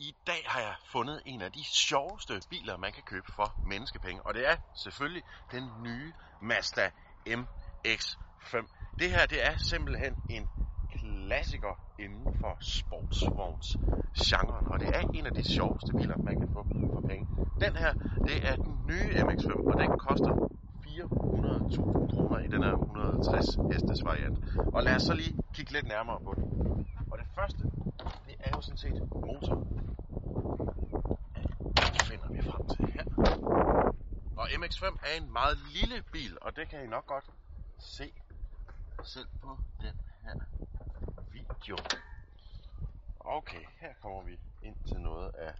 I dag har jeg fundet en af de sjoveste biler, man kan købe for menneskepenge. Og det er selvfølgelig den nye Mazda MX-5. Det her det er simpelthen en klassiker inden for sportsvogns genren. Og det er en af de sjoveste biler, man kan få for penge. Den her, det er den nye MX-5, og den koster 400.000 kroner i den her 160 hestes variant. Og lad os så lige kigge lidt nærmere på den. Og det første, det er jo sådan set motor. Det finder vi frem til her. Og MX-5 er en meget lille bil, og det kan I nok godt se selv på den her video. Okay, her kommer vi ind til noget af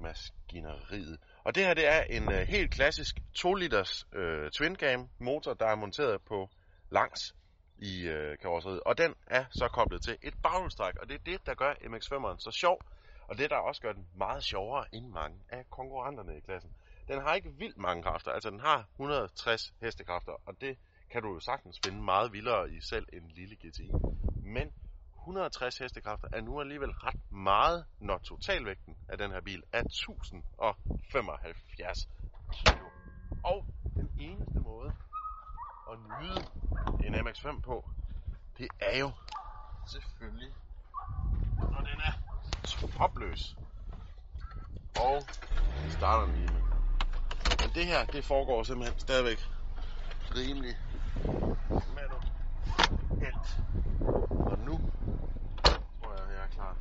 maskineriet. Og det her det er en øh, helt klassisk 2 liters øh, twin cam motor, der er monteret på langs i øh, karosseriet. Og den er så koblet til et baghjulstræk, og det er det, der gør MX-5'eren så sjov. Og det, der også gør den meget sjovere end mange af konkurrenterne i klassen. Den har ikke vildt mange kræfter, altså den har 160 hestekræfter, og det kan du jo sagtens finde meget vildere i selv en lille GTI. Men 160 hestekræfter er nu alligevel ret meget, når totalvægten af den her bil er 1075 kilo. Og den eneste måde at nyde en MX-5 på, det er jo selvfølgelig, når den er topløs. Og vi starter den lige med. Men det her, det foregår simpelthen stadigvæk rimelig manuelt. Og nu tror jeg, jeg er klar.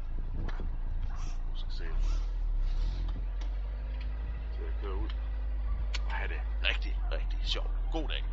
Nu skal se. Til at køre ud og have det rigtig, rigtig sjovt. God dag.